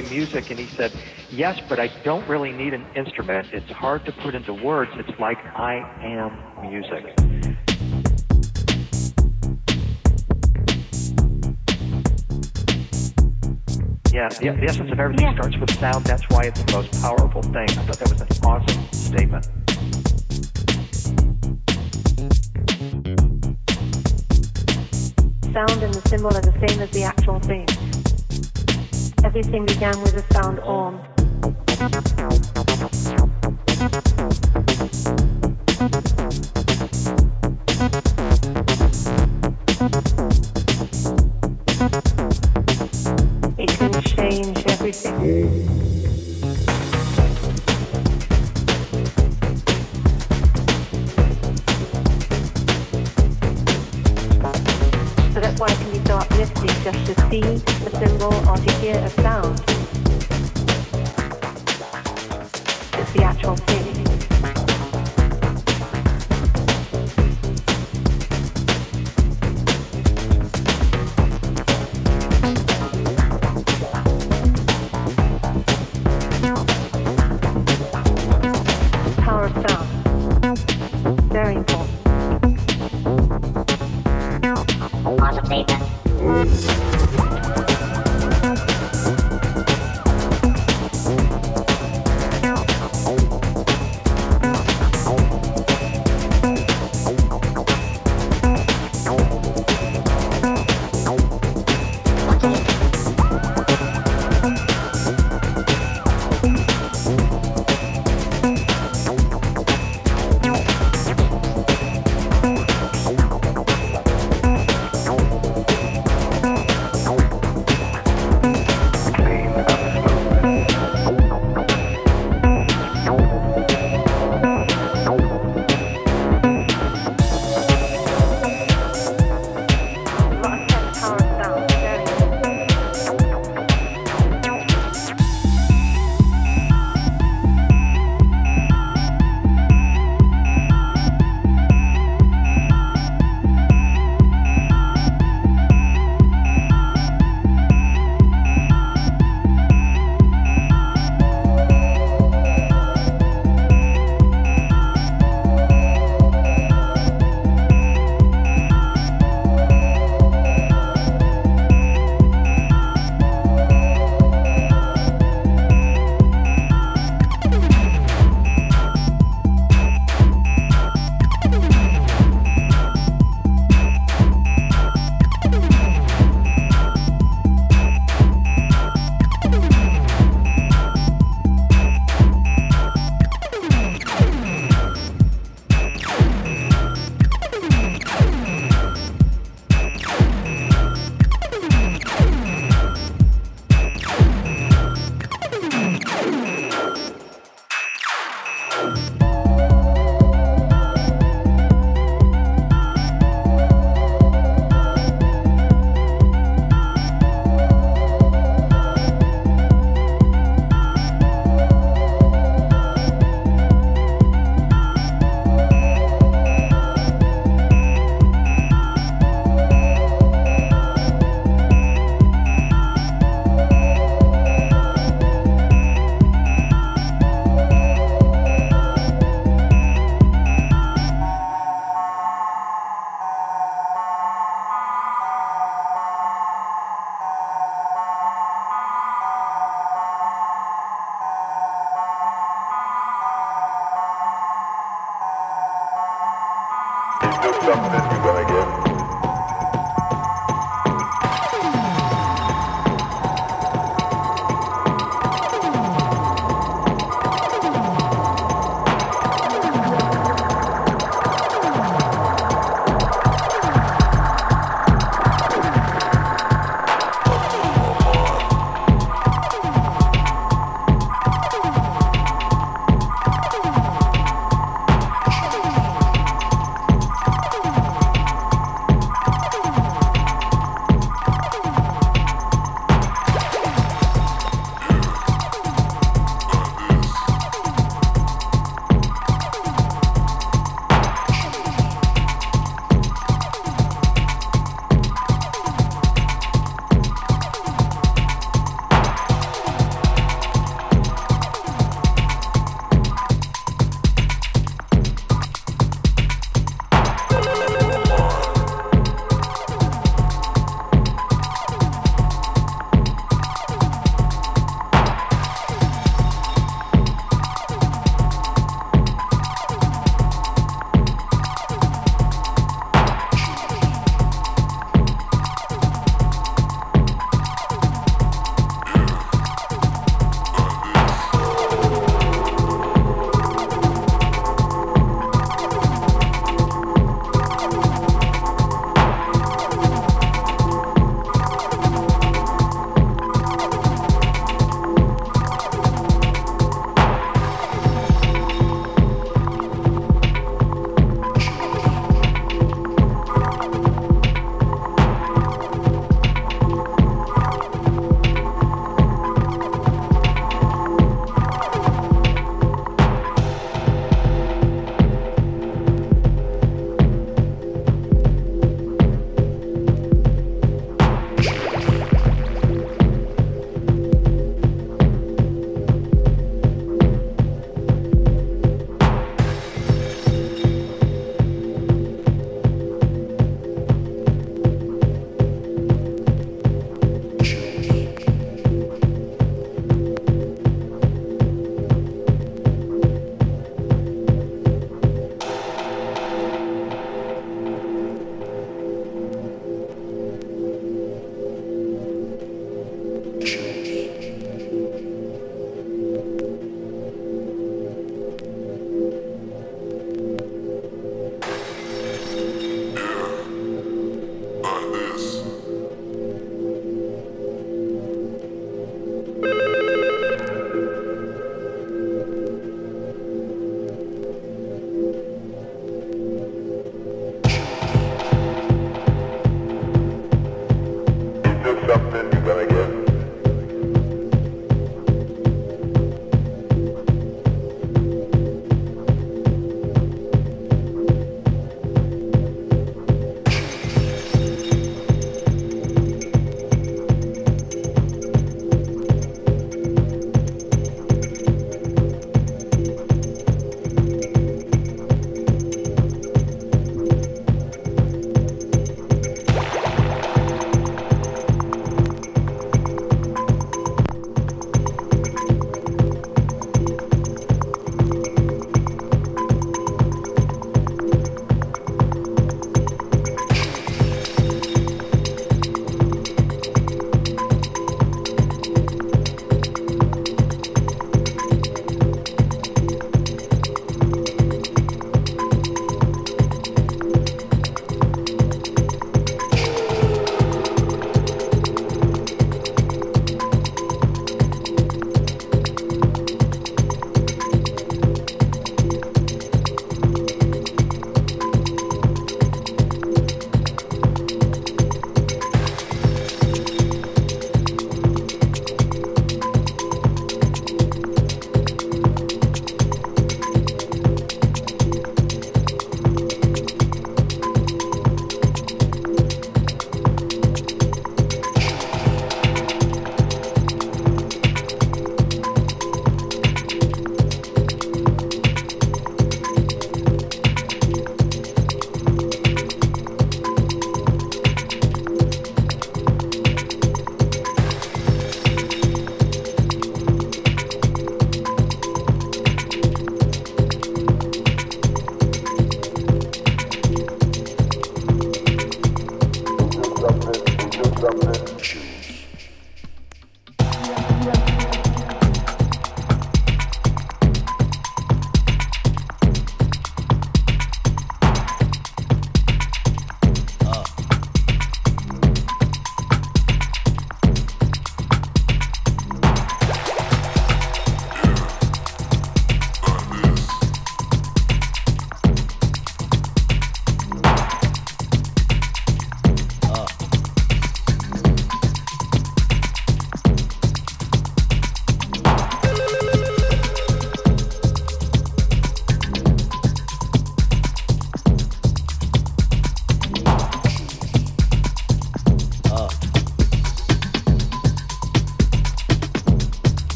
play music? And he said, yes, but I don't really need an instrument. It's hard to put into words. It's like I am music. Yeah, the, the essence of everything Yeah. starts with sound. That's why it's the most powerful thing. I thought that was an awesome statement. Sound and the symbol are the same as the actual thing. Everything began with a just to see a symbol or to hear a sound.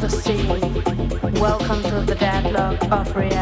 The sea. Welcome to the deadlock of reality.